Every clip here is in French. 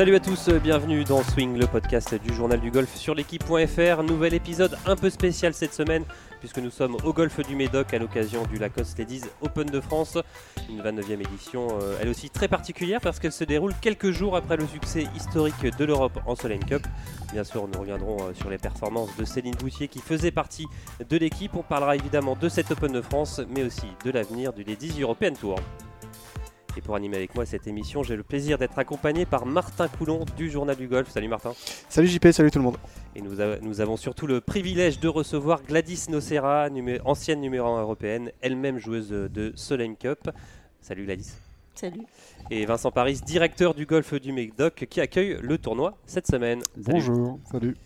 Salut à tous, bienvenue dans Swing, le podcast du journal du golf sur l'équipe.fr. Nouvel épisode un peu spécial cette semaine puisque nous sommes au golf du Médoc à l'occasion du Lacoste Ladies Open de France. Une 29e édition, euh, elle aussi très particulière parce qu'elle se déroule quelques jours après le succès historique de l'Europe en Solheim Cup. Bien sûr, nous reviendrons euh, sur les performances de Céline Boutier qui faisait partie de l'équipe. On parlera évidemment de cette Open de France, mais aussi de l'avenir du Ladies European Tour. Et pour animer avec moi cette émission, j'ai le plaisir d'être accompagné par Martin Coulon du Journal du Golf. Salut Martin. Salut JP, salut tout le monde. Et nous, nous avons surtout le privilège de recevoir Gladys Nocera, ancienne numéro 1 européenne, elle-même joueuse de Solheim Cup. Salut Gladys. Salut. Et Vincent Paris, directeur du golf du Médoc, qui accueille le tournoi cette semaine. Bonjour, salut.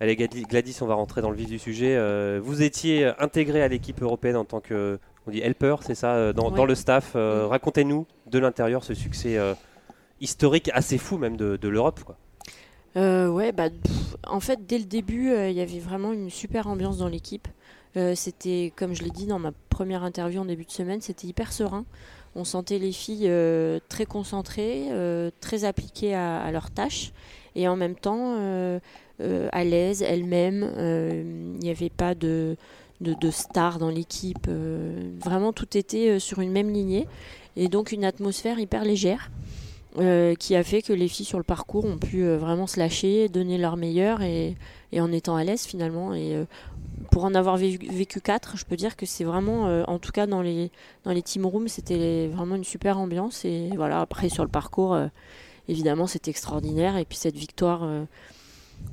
Allez Gladys, on va rentrer dans le vif du sujet. Euh, vous étiez intégré à l'équipe européenne en tant que on dit helper, c'est ça, euh, dans, le staff. Euh. Racontez-nous de l'intérieur ce succès euh, historique, assez fou même de, l'Europe. ouais, bah, en fait, dès le début, il y avait vraiment une super ambiance dans l'équipe. c'était, comme je l'ai dit dans ma première interview en début de semaine, c'était hyper serein. On sentait les filles très concentrées, très appliquées à, à, leurs tâches et en même temps à l'aise elles-mêmes. Il n'y avait pas de de, stars dans l'équipe. Euh, vraiment, tout était euh, sur une même lignée. Et donc, une atmosphère hyper légère. Euh, qui a fait que les filles sur le parcours ont pu vraiment se lâcher, donner leur meilleur et, en étant à l'aise finalement. Et pour en avoir vécu, quatre, je peux dire que c'est vraiment, en tout cas dans les, dans les team rooms, c'était vraiment une super ambiance. Et voilà, après sur le parcours, évidemment, c'était extraordinaire. Et puis cette victoire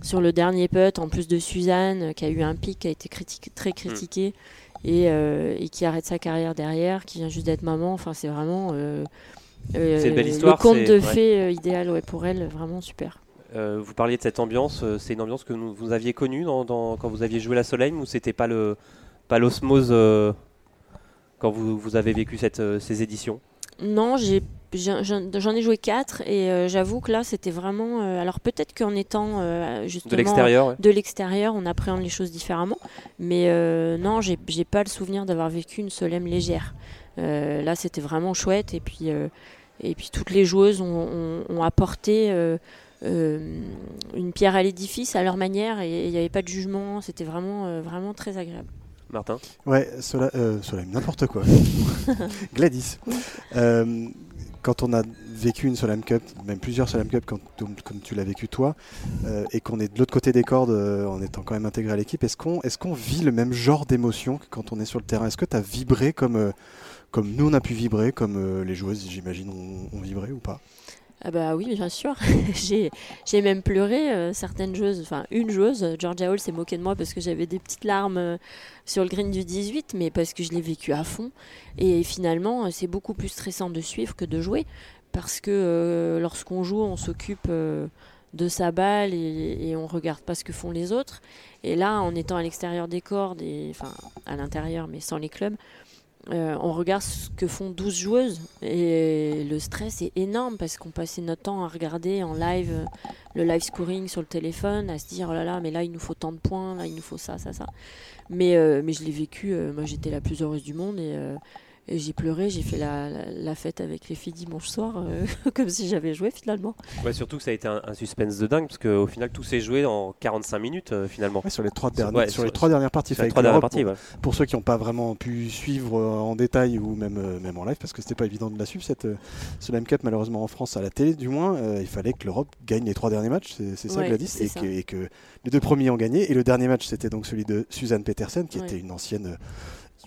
sur le dernier putt, en plus de Suzanne, euh, qui a eu un pic qui a été très critiqué mm. euh, et, qui arrête sa carrière derrière, qui vient juste d'être maman. Enfin, c'est vraiment euh, belle histoire, le conte de fées idéal ouais, pour elle, vraiment super. vous parliez de cette ambiance, c'est une ambiance que vous aviez connue dans, quand vous aviez joué la Soleil ou c'était pas le pas l'osmose quand vous, vous, avez vécu cette, ces éditions? Non, j'ai J'en ai joué quatre et euh, j'avoue que là c'était vraiment. Euh, alors peut-être qu'en étant euh, justement de l'extérieur, de l'extérieur, on appréhende les choses différemment. Mais non, j'ai pas le souvenir d'avoir vécu une solème légère. là c'était vraiment chouette et puis et puis toutes les joueuses ont, ont, apporté. une pierre à l'édifice à leur manière et il n'y avait pas de jugement, c'était vraiment, vraiment très agréable. Martin? Ouais, cela, n'importe quoi. Gladys quand on a vécu une Solam Cup, même plusieurs Solam Cup, comme tu l'as vécu toi, euh, et qu'on est de l'autre côté des cordes euh, en étant quand même intégré à l'équipe, est-ce qu'on vit le même genre d'émotion que quand on est sur le terrain? Est-ce que tu as vibré comme, euh, comme nous on a pu vibrer, comme les joueuses, j'imagine, ont vibré ou pas? Ah bah oui, bien sûr. j'ai même pleuré. Euh, certaines joueuses, enfin une joueuse, Georgia Hall s'est moquée de moi parce que j'avais des petites larmes euh, sur le green du 18, mais parce que je l'ai vécu à fond. Et finalement, euh, c'est beaucoup plus stressant de suivre que de jouer parce que lorsqu'on joue, on s'occupe de sa balle et, et, on regarde pas ce que font les autres. Et là, en étant à l'extérieur des cordes, et, enfin à l'intérieur mais sans les clubs, euh, on regarde ce que font 12 joueuses et le stress est énorme parce qu'on passait notre temps à regarder en live euh, le live scoring sur le téléphone, à se dire oh là là, mais là il nous faut tant de points, là il nous faut ça, ça, ça. Mais, euh, mais je l'ai vécu, moi j'étais la plus heureuse du monde et, j'ai pleuré, j'ai fait la, fête avec les filles dimanche soir, euh, comme si j'avais joué finalement. Ouais, surtout que ça a été un, suspense de dingue, parce qu'au final tout s'est joué en 45 minutes euh, finalement. sur les trois, dernières, sur, les trois dernières parties. Sur les trois dernières parties pour, pour, ceux qui n'ont pas vraiment pu suivre euh, en détail ou même, même en live, parce que c'était pas évident de la suivre, cette, ce Lime Cup malheureusement en France, à la télé du moins, il fallait que l'Europe gagne les trois derniers matchs, c'est ça Gladys, et que, et que, les deux premiers ont gagné. Et le dernier match c'était donc celui de Suzanne Petersen, qui était une ancienne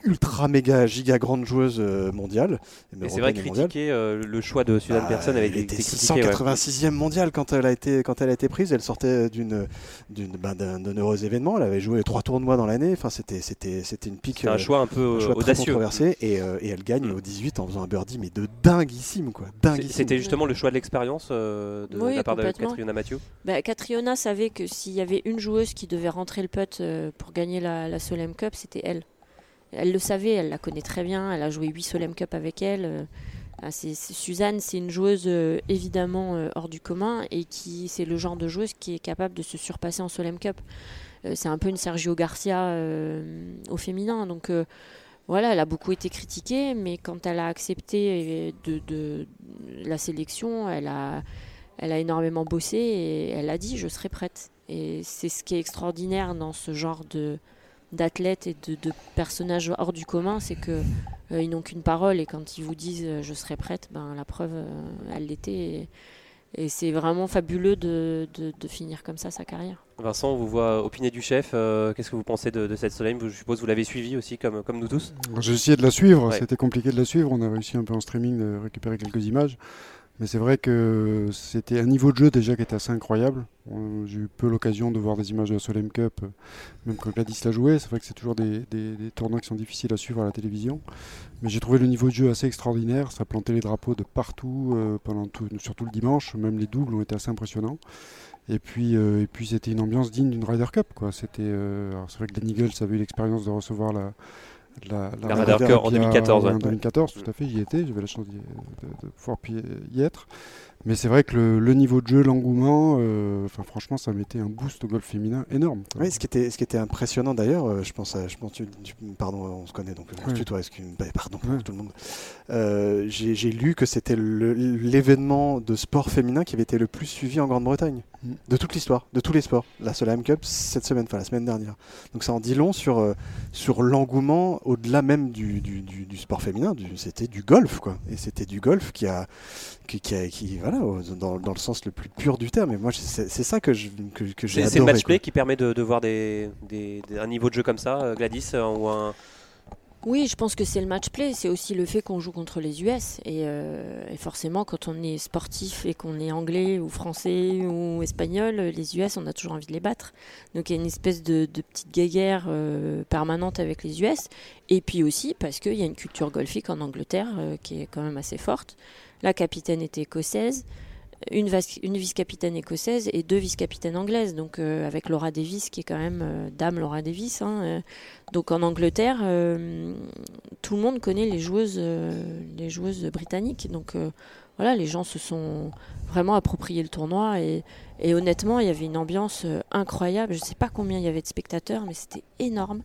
ultra méga giga grande joueuse euh, mondiale. Mais c'est vrai critiquer euh, le choix de Suzanne bah, Persson avec des 186e mondiale quand elle a été quand elle a été prise. Elle sortait d'une d'une bah, d'un heureux événement. Elle avait joué trois tournois dans l'année. Enfin c'était c'était c'était une pique. un euh, choix un peu un audacieux. controversé et, et, elle gagne mm. au 18 en faisant un birdie mais de dinguissime quoi. C'était justement le choix de l'expérience de, la part de Catriona Mathieu? Bah, Catriona savait que s'il y avait une joueuse qui devait rentrer le putt pour gagner la, la Solheim Cup, c'était elle. Elle le savait, elle la connaît très bien, elle a joué 8 Solheim Cup avec elle. Euh, ah, Suzanne, c'est une joueuse euh, évidemment euh, hors du commun et qui c'est le genre de joueuse qui est capable de se surpasser en Solheim Cup. c'est un peu une Sergio Garcia au féminin, donc voilà, elle a beaucoup été critiquée, mais quand elle a accepté de, la sélection, elle a, elle a énormément bossé et elle a dit je serai prête. Et c'est ce qui est extraordinaire dans ce genre de d'athlètes et de, de, personnages hors du commun, c'est que euh, ils n'ont qu'une parole et quand ils vous disent euh, je serai prête, ben la preuve euh, elle l'était et, et c'est vraiment fabuleux de, de, de, finir comme ça sa carrière. Vincent, on vous voit opiner du chef. Euh, Qu'est-ce que vous pensez de, de cette Soleil? Je suppose que vous l'avez suivi aussi, comme, comme nous tous. J'ai essayé de la suivre. Ouais. C'était compliqué de la suivre. On a réussi un peu en streaming de récupérer quelques images. Mais c'est vrai que c'était un niveau de jeu déjà qui était assez incroyable. J'ai eu peu l'occasion de voir des images de la Solheim Cup, même quand Gladys l'a joué. C'est vrai que c'est toujours des, des, tournois qui sont difficiles à suivre à la télévision. Mais j'ai trouvé le niveau de jeu assez extraordinaire. Ça plantait les drapeaux de partout, euh, pendant tout, surtout le dimanche. Même les doubles ont été assez impressionnants. Et puis, euh, puis c'était une ambiance digne d'une Ryder Cup. Euh, c'est vrai que les Eagles avait eu l'expérience de recevoir la, la, la, en 2014. En 2014, ouais. tout à fait, j'y étais, j'avais la chance de, de, de, pouvoir y être. Mais c'est vrai que le, le, niveau de jeu, l'engouement, euh, franchement, ça mettait un boost au golf féminin énorme. Quoi. Oui, ce qui était, ce qui était impressionnant d'ailleurs, euh, je pense, à, je pense, tu, tu, pardon, on se connaît donc on se tutoie, bah, pardon ouais. tout le monde. Euh, J'ai lu que c'était l'événement de sport féminin qui avait été le plus suivi en Grande-Bretagne mm. de toute l'histoire, de tous les sports. La Solheim Cup cette semaine, enfin la semaine dernière. Donc ça en dit long sur euh, sur l'engouement au-delà même du, du, du, du, sport féminin. C'était du golf quoi, et c'était du golf qui a qui, qui, a, qui voilà, dans, dans, le sens le plus pur du terme. Et moi, c'est ça que j'ai que, que j'ai C'est le match play qui permet de, de voir des, des, des, un niveau de jeu comme ça, Gladys, euh, ou un. Oui, je pense que c'est le match play. C'est aussi le fait qu'on joue contre les US. Et, euh, et, forcément, quand on est sportif et qu'on est anglais ou français ou espagnol, les US, on a toujours envie de les battre. Donc il y a une espèce de, de petite guéguerre euh, permanente avec les US. Et puis aussi parce qu'il y a une culture golfique en Angleterre euh, qui est quand même assez forte. La capitaine était écossaise, une, vice-capitaine écossaise et deux vice-capitaines anglaises. Donc euh, avec Laura Davis, qui est quand même euh, Dame Laura Davis. Hein, euh, donc en Angleterre, tout le monde connaît les joueuses, les joueuses britanniques. Donc voilà, les gens se sont vraiment approprié le tournoi et, et honnêtement, il y avait une ambiance incroyable. Je ne sais pas combien il y avait de spectateurs, mais c'était énorme.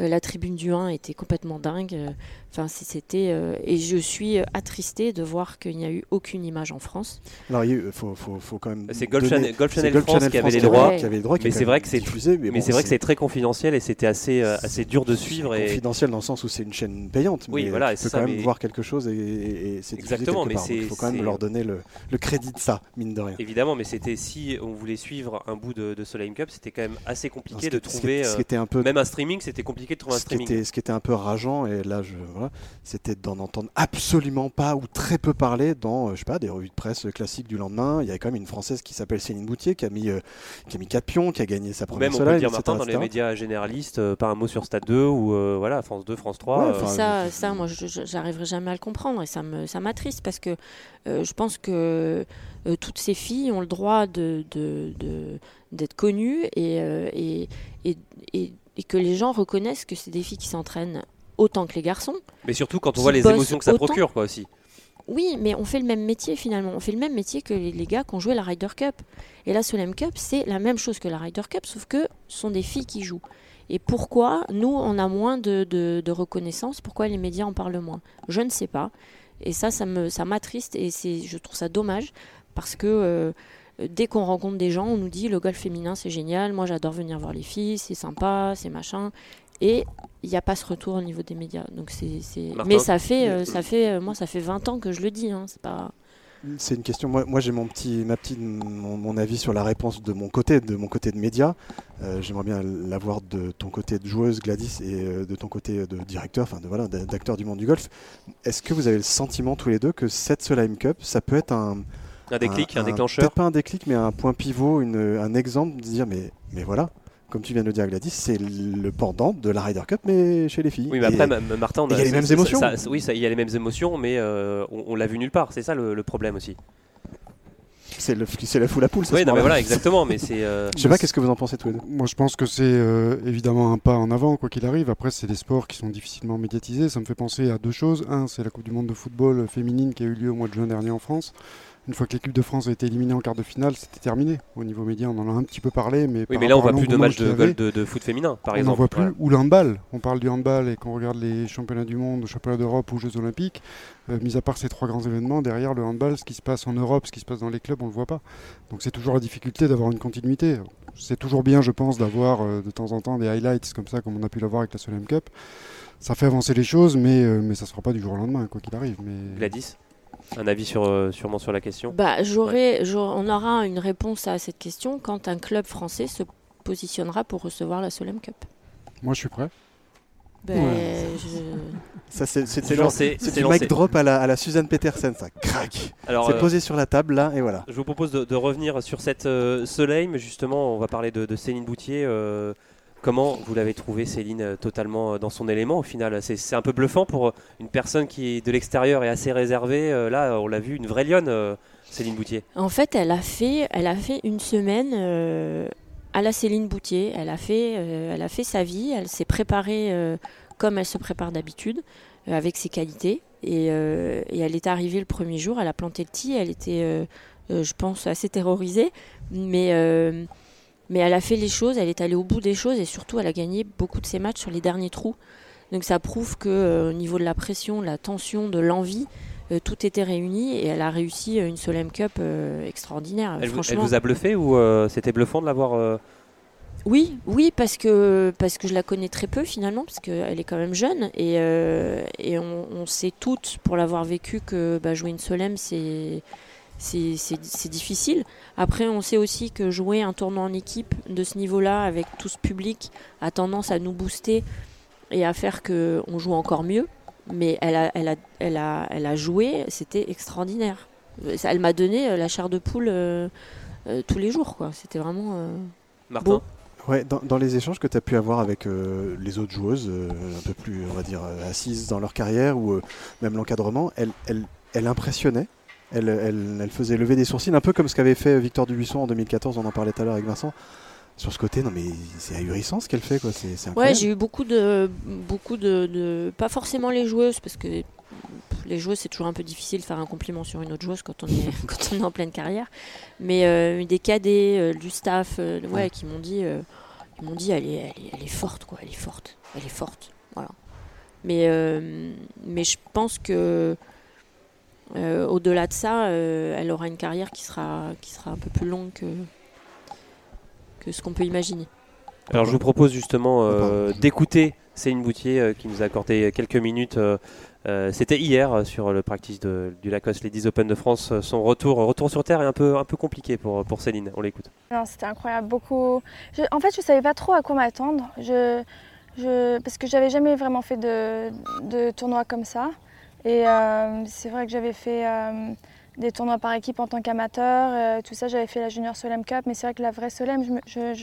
Euh, la tribune du 1 était complètement dingue. Enfin, c'était euh, et je suis attristée de voir qu'il n'y a eu aucune image en France. Alors, il faut, faut, faut quand même. C'est Golf, Channel, Golf Channel France, France qui avait les droits. Qui avait les droits mais c'est vrai que c'est diffusé. Mais, bon, c'est vrai que c'est très confidentiel et c'était assez euh, assez dur de suivre. Et... Confidentiel dans le sens où c'est une chaîne payante. Oui, mais voilà. Tu peux ça, quand même mais... voir quelque chose et, et, et c'est exactement. Mais il faut quand même leur donner le, le, crédit de ça, mine de rien. Évidemment, mais c'était si on voulait suivre un bout de, de Cup, c'était quand même assez compliqué de trouver. Ce qui était un peu. Même un streaming, c'était compliqué de trouver un streaming. Ce qui était un peu rageant et là, je voilà, c'était d'en entendre absolument pas ou très peu parler dans, je sais pas, des revues de presse classiques du lendemain. Il y avait quand même une française qui s'appelle Céline Boutier qui a mis, euh, qui a mis 4 pions, qui a gagné sa première Même on peut dire Martin dans les médias généralistes, euh, pas un mot sur Stade 2 ou euh, voilà France 2, France 3. Ouais, ça, ça, moi, j'arriverai jamais à le comprendre et ça me, ça m'attriste parce que je pense que toutes ces filles ont le droit de, de, de d'être connues et, et, et, et et que les gens reconnaissent que c'est des filles qui s'entraînent autant que les garçons. Mais surtout quand on voit les émotions que ça autant. procure, quoi, aussi. Oui, mais on fait le même métier finalement. On fait le même métier que les, les gars qui ont joué la Ryder Cup. Et la Solheim Cup, c'est la même chose que la Ryder Cup, sauf que ce sont des filles qui jouent. Et pourquoi nous, on a moins de, de, de reconnaissance? Pourquoi les médias en parlent moins? Je ne sais pas. Et ça, ça m'attriste ça et je trouve ça dommage parce que euh, dès qu'on rencontre des gens, on nous dit le golf féminin c'est génial, moi j'adore venir voir les filles, c'est sympa, c'est machin. Et il n'y a pas ce retour au niveau des médias. Donc c'est, Mais ça fait, euh, ça fait, moi ça fait 20 ans que je le dis. Hein, c'est pas. C'est une question. Moi, moi j'ai mon petit, ma petite, mon, mon, avis sur la réponse de mon côté, de mon côté de média. Euh, j'aimerais bien l'avoir de ton côté de joueuse Gladys et euh, de ton côté de directeur, enfin de voilà, d'acteur du monde du golf. Est-ce que vous avez le sentiment tous les deux que cette Solheim Cup, ça peut être un un déclic, un, un déclencheur Peut-être pas un déclic, mais un point pivot, une, un exemple de dire mais, mais voilà, comme tu viens de le dire Gladys, c'est le pendant de la Ryder Cup, mais chez les filles. Oui, mais après, et, Martin, il y a les mêmes émotions. Ça, ça, oui, il y a les mêmes émotions, mais euh, on, on l'a vu nulle part. C'est ça le, le, problème aussi. C'est la foule à poule. Oui, non, mais voilà, exactement. Mais c'est. Euh... Je sais pas, qu'est-ce que vous en pensez tous les deux Moi, je pense que c'est euh, évidemment un pas en avant, quoi qu'il arrive. Après, c'est des sports qui sont difficilement médiatisés. Ça me fait penser à deux choses. Un, c'est la Coupe du Monde de football féminine qui a eu lieu au mois de juin dernier en France une fois que l'équipe de France a été éliminée en quart de finale, c'était terminé. Au niveau média, on en a un petit peu parlé, mais oui, mais là on voit plus de matchs de, foot féminin, par exemple. On voit plus. Ou l'handball. On parle du handball et qu'on regarde les championnats du monde, championnats d'Europe ou Jeux Olympiques. Euh, mis à part ces trois grands événements, derrière le handball, ce qui se passe en Europe, ce qui se passe dans les clubs, on le voit pas. Donc c'est toujours la difficulté d'avoir une continuité. C'est toujours bien, je pense, d'avoir euh, de temps en temps des highlights comme ça, comme on a pu l'avoir avec la Solheim Cup. Ça fait avancer les choses, mais, euh, mais ça ne se fera pas du jour au lendemain, quoi qu'il arrive. Mais... Gladys? Un avis sur, euh, sûrement sur la question bah, j'aurais, On aura une réponse à cette question quand un club français se positionnera pour recevoir la Solheim Cup. Moi, je suis prêt. Ben, ça, c'était lancé. C'était mic drop à la, à la Suzanne Petersen, ça craque. C'est euh, posé sur la table là, et voilà. Je vous propose de, revenir sur cette euh, Soleil, mais justement, on va parler de, Céline Boutier. Euh, comment vous l'avez trouvé, Céline, totalement dans son élément au final? C'est un peu bluffant pour une personne qui est de l'extérieur et assez réservée. là, on l'a vu, une vraie lionne, Céline Boutier. En fait, elle a fait, elle a fait une semaine à la Céline Boutier. Elle a fait, euh, elle a fait sa vie, elle s'est préparée euh, comme elle se prépare d'habitude, euh, avec ses qualités. Et, elle est arrivée le premier jour, elle a planté le tee, elle était, je pense, assez terrorisée. Mais, mais elle a fait les choses, elle est allée au bout des choses et surtout elle a gagné beaucoup de ses matchs sur les derniers trous. Donc ça prouve que au niveau de la pression, de la tension, de l'envie, tout était réuni et elle a réussi une Solheim Cup extraordinaire. Elle, elle, vous a bluffé ou c'était bluffant de l'avoir oui, oui, parce que, parce que je la connais très peu finalement, parce qu'elle est quand même jeune et, euh, et on, sait toutes, pour l'avoir vécu, que bah, jouer une Solem, c'est, c'est, difficile. Après, on sait aussi que jouer un tournoi en équipe de ce niveau-là, avec tout ce public, a tendance à nous booster et à faire qu'on joue encore mieux. Mais elle a, elle a, elle a, elle a joué, c'était extraordinaire. Elle m'a donné la chair de poule euh, euh, tous les jours. Quoi. C'était vraiment. Martin Ouais, dans, les échanges que tu as pu avoir avec euh, les autres joueuses, euh, un peu plus, on va dire, euh, assises dans leur carrière ou même l'encadrement, elle, elle, elle impressionnait. Elle, elle, elle, faisait lever des sourcils, un peu comme ce qu'avait fait Victor Dubuisson en 2014, on en parlait tout à l'heure avec Vincent. Sur ce côté, non mais c'est ahurissant ce qu'elle fait, quoi. C'est, ouais, j'ai eu beaucoup de, beaucoup de, de, pas forcément les joueuses, parce que les joueuses, c'est toujours un peu difficile de faire un compliment sur une autre joueuse quand on est, quand on est en pleine carrière. Mais euh, des cadets, euh, du staff, euh, ouais, qui m'ont dit, ils m'ont dit, elle est, elle est, forte, quoi. Elle est forte. Elle est forte. Voilà. Mais, mais je pense que au-delà de ça, elle aura une carrière qui sera, qui sera un peu plus longue que, que ce qu'on peut imaginer. Alors je vous propose justement d'écouter Céline Boutier qui nous a accordé quelques minutes euh, c'était hier euh, sur le practice de, du Lacoste Ladies Open de France. Euh, son retour, retour sur terre est un peu, un peu compliqué pour, pour Céline. On l'écoute. C'était incroyable. Beaucoup. en fait, je ne savais pas trop à quoi m'attendre. Je, je, parce que j'avais jamais vraiment fait de, de tournoi comme ça. Et c'est vrai que j'avais fait des tournois par équipe en tant qu'amateur. tout ça, j'avais fait la Junior Solem Cup. Mais c'est vrai que la vraie Solem, je ne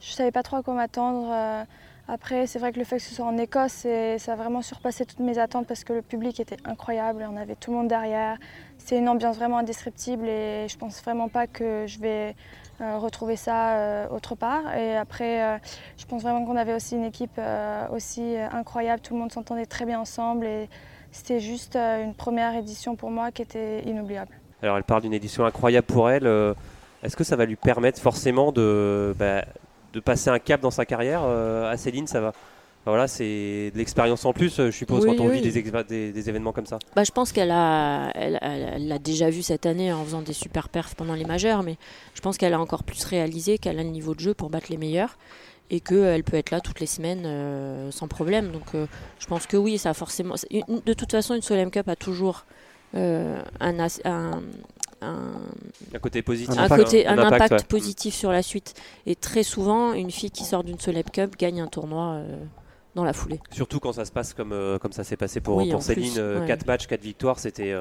savais pas trop à quoi m'attendre. Après, c'est vrai que le fait que ce soit en Écosse, ça a vraiment surpassé toutes mes attentes parce que le public était incroyable, on avait tout le monde derrière. C'est une ambiance vraiment indescriptible et je pense vraiment pas que je vais euh, retrouver ça euh, autre part. Et après, euh, je pense vraiment qu'on avait aussi une équipe aussi incroyable, tout le monde s'entendait très bien ensemble c'était juste une première édition pour moi qui était inoubliable. Alors elle parle d'une édition incroyable pour elle. Est-ce que ça va lui permettre forcément de, bah, de passer un cap dans sa carrière. Euh, à Céline, ça va. voilà, c'est de l'expérience en plus, je suppose, quand on vit des, des, événements comme ça. Bah, je pense qu'elle a, elle, l'a déjà vu cette année en faisant des super perfs pendant les majeurs, mais je pense qu'elle a encore plus réalisé qu'elle a le niveau de jeu pour battre les meilleurs et qu'elle peut être là toutes les semaines euh, sans problème. Donc euh, je pense que oui, ça a forcément. De toute façon, une Solheim Cup a toujours un, un, un, côté positif, un, côté, un, impact, positif sur la suite. Et très souvent, une fille qui sort d'une Celeb Cup gagne un tournoi euh, dans la foulée. Surtout quand ça se passe comme, euh, comme ça s'est passé pour, pour Céline, 4 euh, matchs, 4 victoires, c'était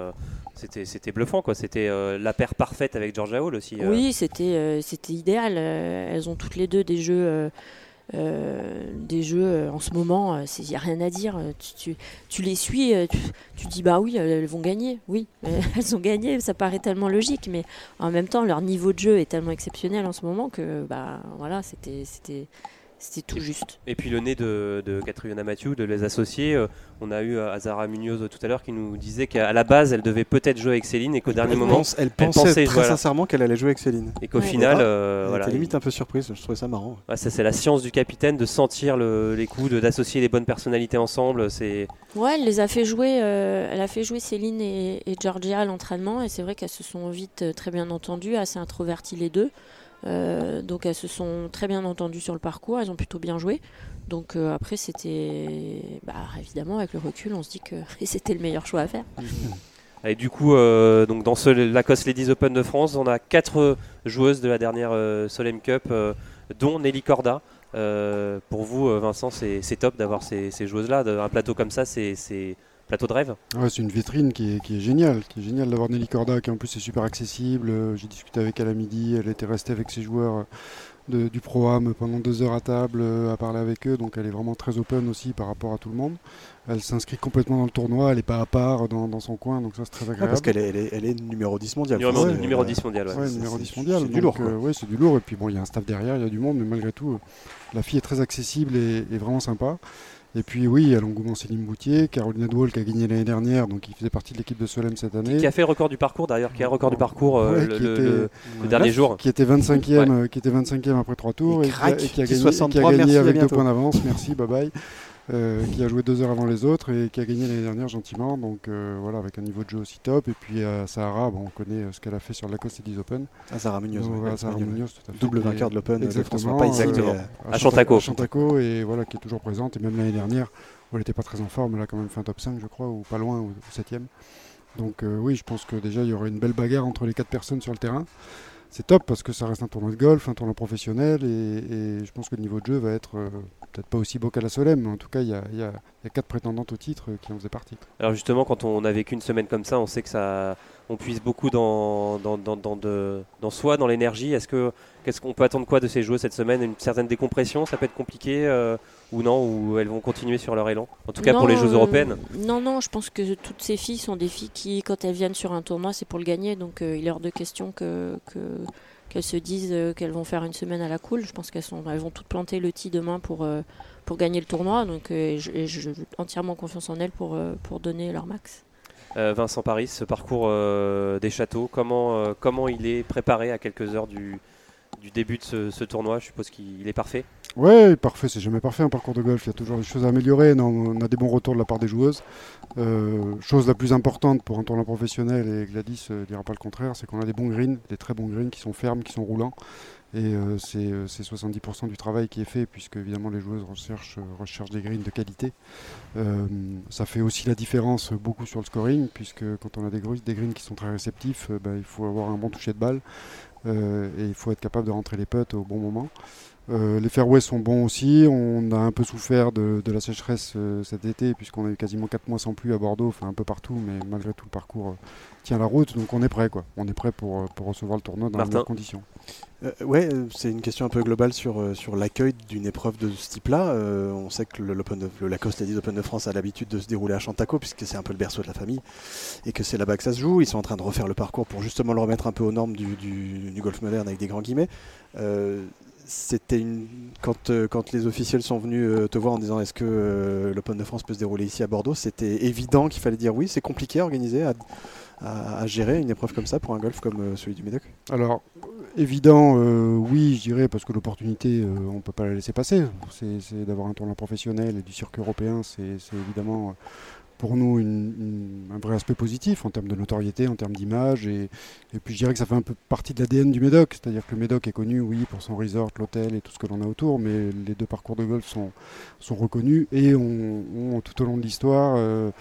c'était bluffant quoi. C'était la paire parfaite avec Georgia Hall aussi. Oui, c'était c'était idéal. elles ont toutes les deux des jeux euh, des jeux euh, en ce moment, il euh, n'y a rien à dire. Tu, tu, les suis, tu, dis bah oui, elles vont gagner. Oui, elles ont gagné, ça paraît tellement logique, mais en même temps, leur niveau de jeu est tellement exceptionnel en ce moment que bah voilà, c'était c'était tout juste. Et puis le nez de, de Catriona Mathieu, de les associés, euh, on a eu euh, Azara Munoz tout à l'heure qui nous disait qu'à la base elle devait peut-être jouer avec Céline et qu'au dernier moment elle, pensait, très sincèrement qu'elle allait jouer avec Céline. Et qu'au final, euh, voilà, limite un peu surprise. Je trouvais ça marrant. ça c'est la science du capitaine de sentir les coups, d'associer les bonnes personnalités ensemble. C'est. Ouais, elle les a fait jouer. elle a fait jouer Céline et, et Georgia à l'entraînement et c'est vrai qu'elles se sont vite très bien entendues, assez introverties les deux. Euh, donc elles se sont très bien entendues sur le parcours, elles ont plutôt bien joué. Donc euh, après c'était, bah, évidemment avec le recul, on se dit que c'était le meilleur choix à faire. Et du coup, euh, donc dans ce Lacoste Ladies Open de France, on a quatre joueuses de la dernière Solheim Cup, dont Nelly Corda. pour vous, Vincent, c'est top d'avoir ces, ces joueuses-là. Un plateau comme ça, c'est plateau de rêve. Ouais, c'est une vitrine qui est, qui est, géniale, qui est géniale d'avoir Nelly Corda qui en plus est super accessible. Euh, j'ai discuté avec elle à midi, elle était restée avec ses joueurs euh, du Pro-Am pendant deux heures à table euh, à parler avec eux, donc elle est vraiment très open aussi par rapport à tout le monde. Elle s'inscrit complètement dans le tournoi, elle n'est pas à part dans, son coin, donc ça c'est très agréable. parce qu'elle est, elle est, numéro 10 mondial. Numéro, 10 mondial, ouais. numéro 10 mondial. C'est du lourd. oui, c'est du lourd, et puis bon, il y a un staff derrière, il y a du monde, mais malgré tout, la fille est très accessible et vraiment sympa. Et puis oui, il y a l'engouement Céline Boutier, Caroline Edwall qui a gagné l'année dernière, donc il faisait partie de l'équipe de Solem cette année. Qui a fait le record du parcours d'ailleurs, qui a record du parcours euh, le, dernier jour. Qui était 25e, euh, qui était 25e après trois tours et, qui, a, gagné, avec deux points d'avance. Merci, bye bye. Euh, qui a joué deux heures avant les autres et qui a gagné l'année dernière gentiment. Donc voilà, avec un niveau de jeu aussi top. Et puis Sahara, bon, on connaît ce qu'elle a fait sur la Coste des Open. Ah, Sahara Munoz. Double vainqueur de l'Open. Exactement. Pas exactement. à Chantaco. À Chantaco et voilà, qui est toujours présente. Et même l'année dernière, elle n'était pas très en forme, elle a quand même fait un top 5, je crois, ou pas loin, ou 7 Donc euh, oui, je pense que déjà, il y aurait une belle bagarre entre les quatre personnes sur le terrain. C'est top parce que ça reste un tournoi de golf, un tournoi professionnel, et, je pense que le niveau de jeu va être euh, peut-être pas aussi beau qu'à la Solem, mais en tout cas, il y a, quatre prétendantes au titre qui en faisaient partie. Alors justement, quand on a vécu une semaine comme ça, on sait que ça, on puise beaucoup dans soi, dans l'énergie. Est-ce que qu'est-ce qu'on peut attendre quoi de ces joueurs cette semaine? Une certaine décompression, ça peut être compliqué euh, ou non Ou elles vont continuer sur leur élan En tout cas pour les Jeux européennes Non, non, je pense que toutes ces filles sont des filles qui, quand elles viennent sur un tournoi, c'est pour le gagner. Donc euh, il est hors de question que, qu'elles se disent euh, qu'elles vont faire une semaine à la cool. Je pense qu'elles sont, elles vont toutes planter le tee demain pour, pour gagner le tournoi. Donc j'ai entièrement confiance en elles pour, pour donner leur max. Euh, Vincent Paris, ce parcours euh, des châteaux, comment, euh, comment il est préparé à quelques heures du, du début de ce, tournoi Je suppose qu'il est parfait Oui, parfait, c'est jamais parfait un parcours de golf, il y a toujours des choses à améliorer, on a des bons retours de la part des joueuses. chose la plus importante pour un tournoi professionnel, et Gladys ne dira pas le contraire, c'est qu'on a des bons greens, des très bons greens qui sont fermes, qui sont roulants. Et euh, c'est 70% euh, du travail qui est fait, puisque évidemment les joueuses recherchent, des greens de qualité. Euh, ça fait aussi la différence beaucoup sur le scoring, puisque quand on a des, greens qui sont très réceptifs, bah, il faut avoir un bon toucher de balle et il faut être capable de rentrer les putts au bon moment. Les fairways sont bons aussi. On a un peu souffert de, la sécheresse cet été, puisqu'on a eu quasiment 4 mois sans pluie à Bordeaux, enfin un peu partout, mais malgré tout le parcours tient la route. Donc on est prêt, quoi. On est prêt pour, pour recevoir le tournoi dans les meilleures conditions. Euh, ouais, euh, c'est une question un peu globale sur, euh, sur l'accueil d'une épreuve de ce type-là. on sait que le, le Lacoste Ladies Open de France a l'habitude de se dérouler à Chantaco, puisque c'est un peu le berceau de la famille, et que c'est là-bas que ça se joue. Ils sont en train de refaire le parcours pour justement le remettre un peu aux normes du, du, golf moderne avec des grands guillemets. C'était une quand, quand les officiels sont venus te voir en disant est-ce que l'Open de France peut se dérouler ici à Bordeaux, c'était évident qu'il fallait dire oui, c'est compliqué à organiser, à, à, gérer une épreuve comme ça pour un golf comme celui du Médoc Alors évident, euh, oui, je dirais, parce que l'opportunité, euh, on ne peut pas la laisser passer. C'est d'avoir un tournoi professionnel et du circuit européen, c'est évidemment pour nous un vrai aspect positif en termes de notoriété, en termes d'image. Et, puis je dirais que ça fait un peu partie de l'ADN du Médoc. C'est-à-dire que le Médoc est connu, oui, pour son resort, l'hôtel et tout ce que l'on a autour, mais les deux parcours de golf sont, sont reconnus et ont, tout au long de l'histoire euh,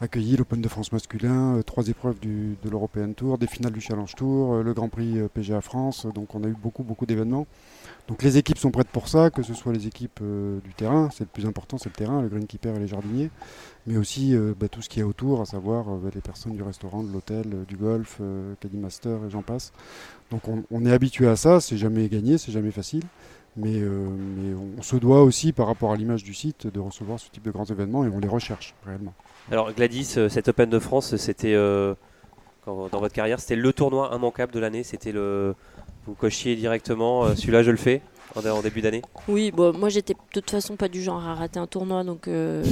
accueilli l'Open de France masculin, euh, trois épreuves du, de l'European Tour, des finales du Challenge Tour, euh, le Grand Prix PGA France. Donc on a eu beaucoup, beaucoup d'événements. Donc les équipes sont prêtes pour ça, que ce soit les équipes du terrain, c'est le plus important, c'est le terrain, le greenkeeper et les jardiniers, mais aussi euh, bah, tout ce qui est autour, à savoir euh, bah, les personnes du restaurant, de l'hôtel, du golf, Caddy Master et j'en passe. Donc on, est habitué à ça, c'est jamais gagné, c'est jamais facile, mais, on, se doit aussi, par rapport à l'image du site, de recevoir ce type de grands événements et on les recherche réellement. Alors Gladys, cette Open de France, c'était dans votre carrière, c'était le tournoi immanquable de l'année, c'était le vous cochiez directement, euh, celui-là je le fais en, début d'année Oui, bon, moi j'étais de toute façon pas du genre à rater un tournoi, donc euh,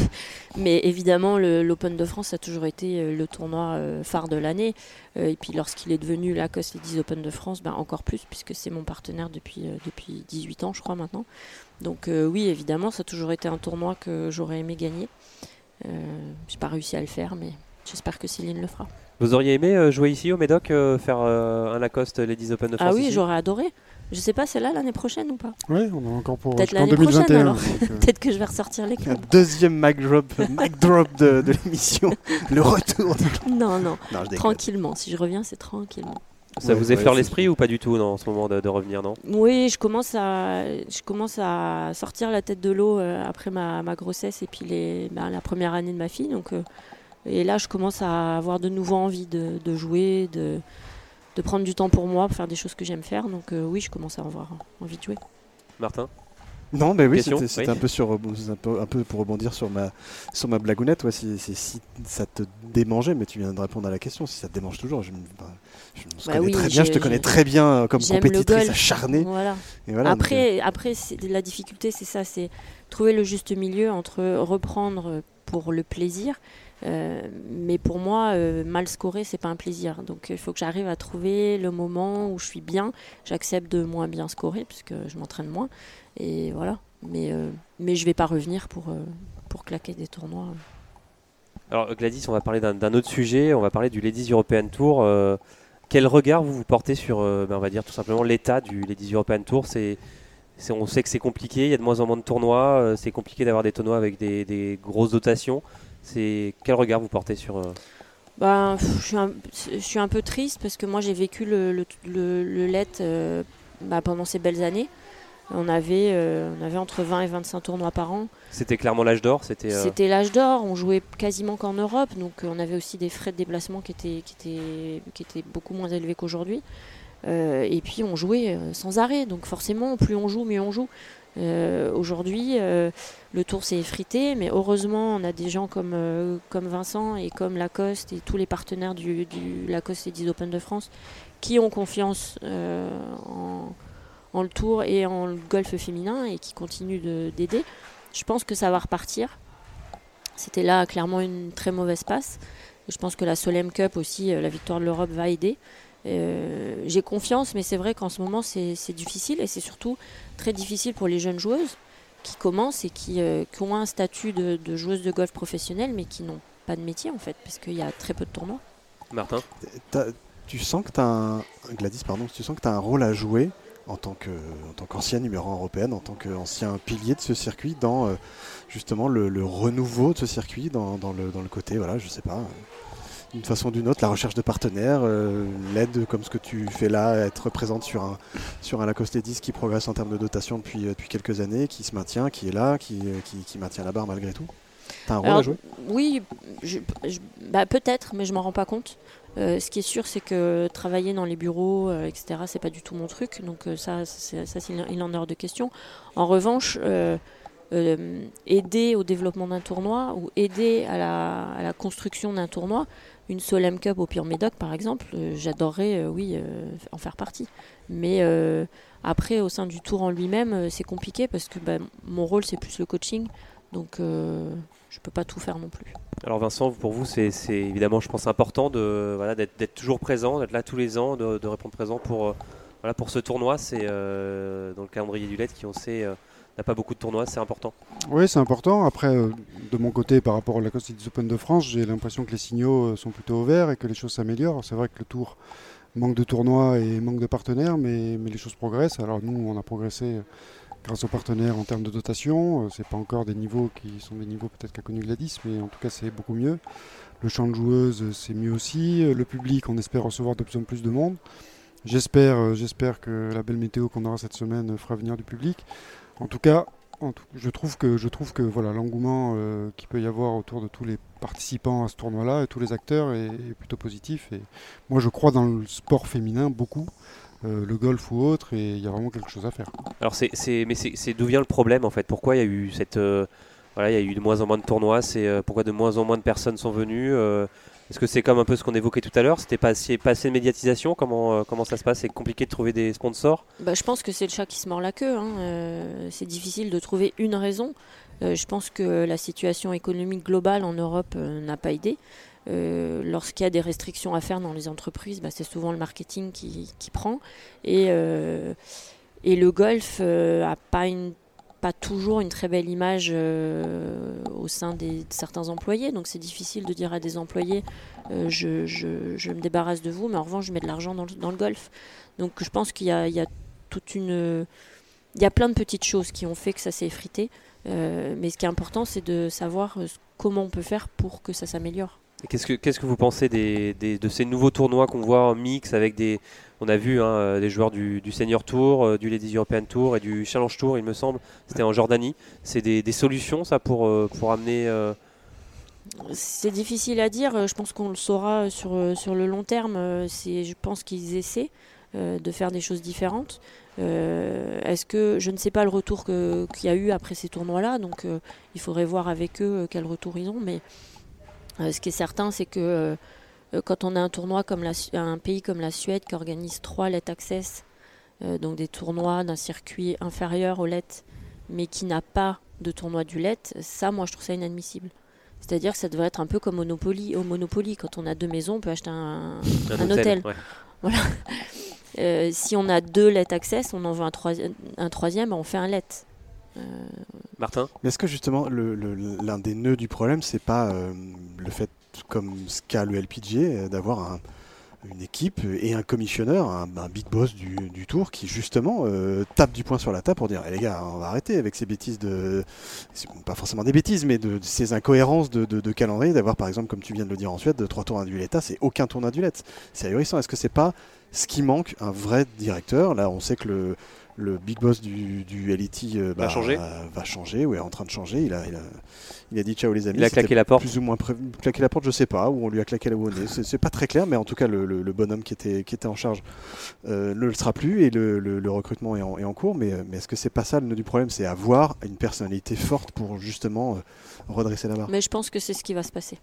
mais évidemment l'Open de France a toujours été euh, le tournoi euh, phare de l'année. et puis lorsqu'il est devenu Lacoste et 10 Open de France, ben, encore plus puisque c'est mon partenaire depuis, depuis 18 ans, je crois maintenant. Donc oui, évidemment, ça a toujours été un tournoi que j'aurais aimé gagner. J'ai pas réussi à le faire, mais j'espère que Céline le fera. Vous auriez aimé jouer ici au Médoc, faire un Lacoste Ladies Open de France Ah oui, j'aurais adoré. Je sais pas, c'est là l'année prochaine ou pas Oui, on a encore pour Peut-être l'année prochaine alors. Euh. Peut-être que je vais ressortir les clubs. deuxième mic drop, drop de, l'émission. Le retour. Non, non. tranquillement. Si je reviens, c'est tranquillement. Ça vous effleure l'esprit ou pas du tout en ce moment de, revenir, non? Oui, je commence, à, je commence à sortir la tête de l'eau euh, après ma, ma, grossesse et puis les, bah, la première année de ma fille. Donc, euh, et là, je commence à avoir de nouveau envie de, de jouer, de, de prendre du temps pour moi, pour faire des choses que j'aime faire. Donc euh, oui, je commence à avoir envie de jouer. Martin? Non, mais oui, c'était un, peu sur, un, peu, un peu pour rebondir sur ma, sur ma blagounette. Ouais, si, si, ça te démangeait, mais tu viens de répondre à la question, si ça te démange toujours, je, bah, je, bah connais très bien, je te connais très bien euh, comme compétitrice acharnée. Voilà. après, euh, après la difficulté, c'est ça, c'est trouver le juste milieu entre reprendre pour le plaisir euh, mais pour moi, euh, mal scorer, c'est pas un plaisir. Donc il faut que j'arrive à trouver le moment où je suis bien. J'accepte de moins bien scorer puisque je m'entraîne moins. Et voilà. Mais, euh, mais je vais pas revenir pour, pour claquer des tournois. Alors Gladys, on va parler d'un autre sujet. On va parler du Ladies European Tour. quel regard vous vous portez sur, ben, on va dire tout simplement l'état du Ladies European Tour? C'est on sait que c'est compliqué, il y a de moins en moins de tournois, c'est compliqué d'avoir des tournois avec des grosses dotations. C'est quel regard vous portez sur euh, bah, je, suis un, je, suis un, peu triste parce que moi j'ai vécu le, le, le, LET euh, bah, pendant ces belles années. On avait, euh, on avait entre 20 et 25 tournois par an. C'était clairement l'âge d'or C'était C'était l'âge d'or. On jouait quasiment qu'en Europe. Donc on avait aussi des frais de déplacement qui étaient, qui étaient, qui étaient beaucoup moins élevés qu'aujourd'hui. et puis on jouait sans arrêt. Donc forcément, plus on joue, mieux on joue. Euh, aujourd'hui, euh, le tour s'est effrité, mais heureusement, on a des gens comme, euh, comme Vincent et comme Lacoste et tous les partenaires du, Lacoste et 10 Open de France qui ont confiance en, le tour et en le golf féminin et qui continuent d'aider. Je pense que ça va repartir. C'était là clairement une très mauvaise passe. je pense que la Solem Cup aussi, la victoire de l'Europe va aider. Euh, j'ai confiance, mais c'est vrai qu'en ce moment c'est difficile et c'est surtout très difficile pour les jeunes joueuses qui commencent et qui, euh, ont un statut de, de, joueuse de golf professionnelle mais qui n'ont pas de métier en fait, parce qu'il y a très peu de tournois. Martin? Tu sens que tu as un, Gladys, pardon, tu sens que tu as un rôle à jouer en tant qu'ancienne numéro 1 européenne, en tant qu'ancien pilier de ce circuit, dans euh, justement le, renouveau de ce circuit, dans, le, dans le côté, voilà, je sais pas, d'une façon ou d'une autre, la recherche de partenaires, euh, l'aide comme ce que tu fais là, être présente sur un, sur un Lacoste 10 qui progresse en termes de dotation depuis, euh, depuis quelques années, qui se maintient, qui est là, qui, euh, qui, maintient la barre malgré tout T'as un rôle à jouer Oui, bah, peut-être, mais je m'en rends pas compte. ce qui est sûr, c'est que travailler dans les bureaux, etc., c'est pas du tout mon truc. Donc ça, ça, il en est hors de question. En revanche, aider au développement d'un tournoi ou aider à la, construction d'un tournoi, une Solem Cup au Pure Médoc, par exemple, euh, j'adorerais, euh, oui, euh, en faire partie. Mais après, au sein du tour en lui-même, c'est compliqué parce que bah, mon rôle, c'est plus le coaching. Donc, je ne peux pas tout faire non plus. Alors Vincent, pour vous, c'est évidemment, je pense, important de voilà, d'être toujours présent, d'être là tous les ans, de, répondre présent pour, voilà, pour ce tournoi. C'est dans le calendrier du LED qui, on sait, n'a pas beaucoup de tournois, c'est important. Oui, c'est important. Après, euh, de mon côté, par rapport à la Constitution Open de France, j'ai l'impression que les signaux euh, sont plutôt ouverts et que les choses s'améliorent. C'est vrai que le Tour manque de tournois et manque de partenaires, mais, mais les choses progressent. Alors nous, on a progressé euh, grâce aux partenaires en termes de dotation. C'est pas encore des niveaux qui sont des niveaux peut-être qu'a connu Gladys, mais en tout cas c'est beaucoup mieux. Le champ de joueuses, c'est mieux aussi. Le public, on espère recevoir de plus en plus de monde. J'espère, j'espère que la belle météo qu'on aura cette semaine fera venir du public. En tout cas, je trouve que, voilà, l'engouement euh, qu'il peut y avoir autour de tous les participants à ce tournoi-là et tous les acteurs est, plutôt positif. Et moi, je crois dans le sport féminin beaucoup. Euh, le golf ou autre, et il y a vraiment quelque chose à faire. Alors, mais c'est, d'où vient le problème en fait? Pourquoi il y a eu cette, euh, voilà, il y a eu de moins en moins de tournois? C'est pourquoi de moins en moins de personnes sont venues Est-ce que c'est comme un peu ce qu'on évoquait tout à l'heure C'était pas assez, pas assez de médiatisation comment, comment ça se passe C'est compliqué de trouver des sponsors? Bah, Je pense que c'est le chat qui se mord la queue. Hein. c'est difficile de trouver une raison. je pense que la situation économique globale en Europe n'a pas aidé. Euh, lorsqu'il y a des restrictions à faire dans les entreprises, bah, c'est souvent le marketing qui, prend. Et, euh, et le golf n'a euh, pas, une, pas toujours une très belle image au sein des, de certains employés. Donc c'est difficile de dire à des employés je, je, je, me débarrasse de vous, mais en revanche, je mets de l'argent dans, dans, le golf. Donc je pense qu'il y y a toute une. Il y a plein de petites choses qui ont fait que ça s'est effrité. mais ce qui est important, c'est de savoir comment on peut faire pour que ça s'améliore. Qu'est-ce que, vous pensez de ces nouveaux tournois qu'on voit en mix avec des. On a vu hein, euh, des joueurs du, Senior Tour, euh, du Ladies European Tour et du Challenge Tour, il me semble. C'était en Jordanie. C'est des, solutions, ça, pour, euh, amener. C'est difficile à dire. Je pense qu'on le saura sur, le long terme. Je pense qu'ils essaient de faire des choses différentes. est-ce que je ne sais pas le retour qu'il y a eu après ces tournois-là, donc il faudrait voir avec eux quel retour ils ont. Mais ce qui est certain, c'est que euh, euh, quand on a un tournoi comme un pays comme la Suède qui organise trois Let Access, donc des tournois d'un circuit inférieur au Let, mais qui n'a pas de tournoi du Let, ça, moi, je trouve ça inadmissible. C'est-à-dire que ça devrait être un peu comme Monopoly. Au Monopoly, quand on a deux maisons, on peut acheter un, hôtel. Voilà. si on a deux Let Access, on en veut un, un troisième, on fait un Let. Euh, Martin Est-ce que justement l'un des nœuds du problème, c'est pas euh, le fait, comme ce qu'a le LPG, euh, d'avoir une équipe et un commissionneur, un, big boss du, tour qui justement tape du poing sur la table pour dire eh, les gars, on va arrêter avec ces bêtises de. Pas forcément des bêtises, mais de, ces incohérences de, calendrier, d'avoir par exemple, comme tu viens de le dire en Suède, de trois tours induletta, c'est aucun tour indulette. C'est ahurissant. Est-ce que c'est pas ce qui manque, un vrai directeur? Là, on sait que le le big boss du, du LET euh, bah, va changer. va changer, ouais, en train de changer. Il a, il a, il a dit ciao les amis. Il a claqué la porte. Plus ou moins claqué la porte, je sais pas, ou on lui a claqué la bonne. C'est pas très clair, mais en tout cas, le, le, bonhomme qui était, qui était en charge euh, ne le sera plus et le, le recrutement est en, est en, cours. Mais, mais est-ce que c'est pas ça le nœud du problème? C'est avoir une personnalité forte pour justement euh, redresser la barre. Mais je pense que c'est ce qui va se passer.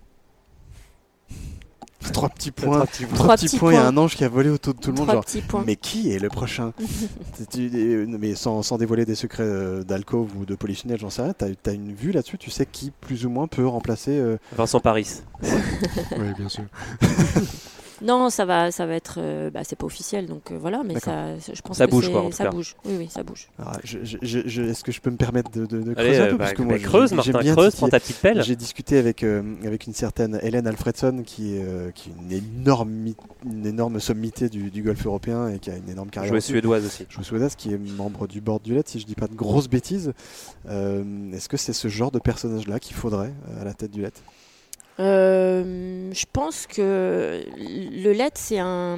Trois petits points. Trois petits, points. Il y a un ange qui a volé autour de tout le monde. Genre, mais qui est le prochain? Mais sans, sans, dévoiler des secrets euh, d'alcove ou de polychinelle, j'en sais rien. T'as as une vue là-dessus Tu sais qui plus ou moins peut remplacer euh, Vincent Paris. oui, bien sûr. Non, ça va, ça va être. Euh, bah, c'est pas officiel, donc euh, voilà, mais ça, je pense ça que bouge quoi. ça bouge. Oui, oui, ça bouge. Est-ce que je peux me permettre de, de, creuser un peu parce que moi, creuse, Martin, creuse, prends ta petite pelle. J'ai discuté avec euh, avec une certaine Hélène Alfredson, qui est qui est une énorme une énorme sommité du, du, golf européen et qui a une énorme carrière. Joueuse suédoise aussi. Joueuse suédoise, qui est membre du board du LED, si je dis pas de grosses bêtises. Est-ce que c'est ce genre de personnage-là qu'il faudrait à la tête du LED euh, je pense que le LED, c'est un.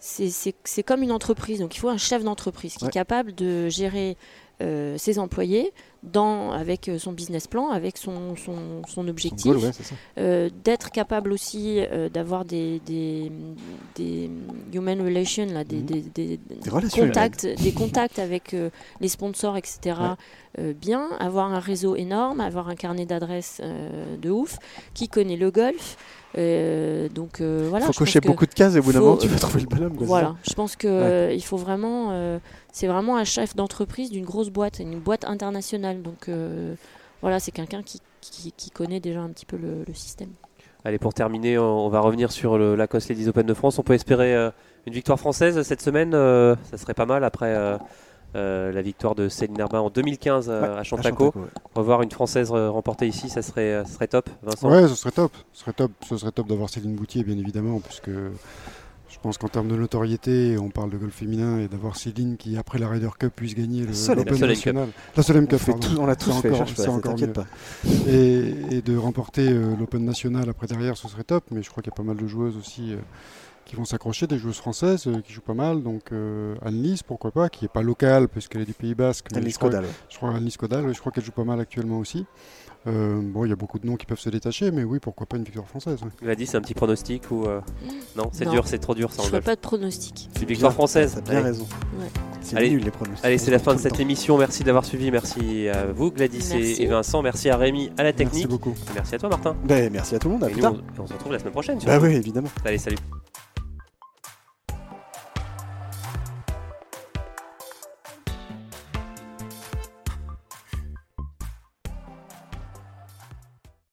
C'est comme une entreprise, donc il faut un chef d'entreprise qui est capable de gérer euh, ses employés dans, avec son business plan, avec son, son, son objectif, euh, d'être capable aussi d'avoir des, des, des, human relations, là, des, des, contacts, des contacts avec les sponsors, etc. Euh, bien, avoir un réseau énorme, avoir un carnet d'adresses euh, de ouf, qui connaît le golf. Euh, donc voilà. Il faut cocher beaucoup de cases et au bout d'un moment tu vas trouver le bonhomme. Voilà, je pense que il faut vraiment, c'est vraiment un chef d'entreprise d'une grosse boîte, une boîte internationale. Donc voilà, c'est quelqu'un qui, qui, connaît déjà un petit peu le, système. Allez, pour terminer, on va revenir sur le Lacoste Ladies Open de France. On peut espérer une victoire française cette semaine. ça serait pas mal après euh, la victoire de Céline Herbin en 2015 euh, à Chantaco. Revoir une Française euh, remporter ici, ça serait, serait top, Vincent Ouais, ce serait top. Ce serait top, ce serait top d'avoir Céline Boutier, bien évidemment, puisque je pense qu'en termes de notoriété, on parle de golf féminin et d'avoir Céline qui, après la Ryder Cup, puisse gagner l'Open National. La Solheim Cup, on l'a tous fait, encore, mieux. Pas. Et, de remporter l'Open National après derrière, ce serait top, mais je crois qu'il y a pas mal de joueuses aussi qui vont s'accrocher, des joueuses françaises euh, qui jouent pas mal. Donc euh, Anne-Lise, pourquoi pas, qui n'est pas locale puisqu'elle est du Pays Basque. Anne-Lise Caudal. Je crois Anne-Lise je crois qu'elle joue pas mal actuellement aussi. Euh, bon, il y a beaucoup de noms qui peuvent se détacher, mais oui, pourquoi pas une victoire française. C'est un petit pronostic ou non C'est dur, c'est trop dur ça. Je ne pas de pronostic. Une victoire française. T'as bien raison. C'est nul les pronostics. Allez, c'est la fin de cette émission. Merci d'avoir suivi. Merci à vous, Gladys et Vincent. Merci à Rémi à la technique. Merci beaucoup. Merci à toi, Martin. Ben, merci à tout le monde. À et plus nous, on, on, se retrouve la semaine prochaine. Bah oui, évidemment. Allez, salut.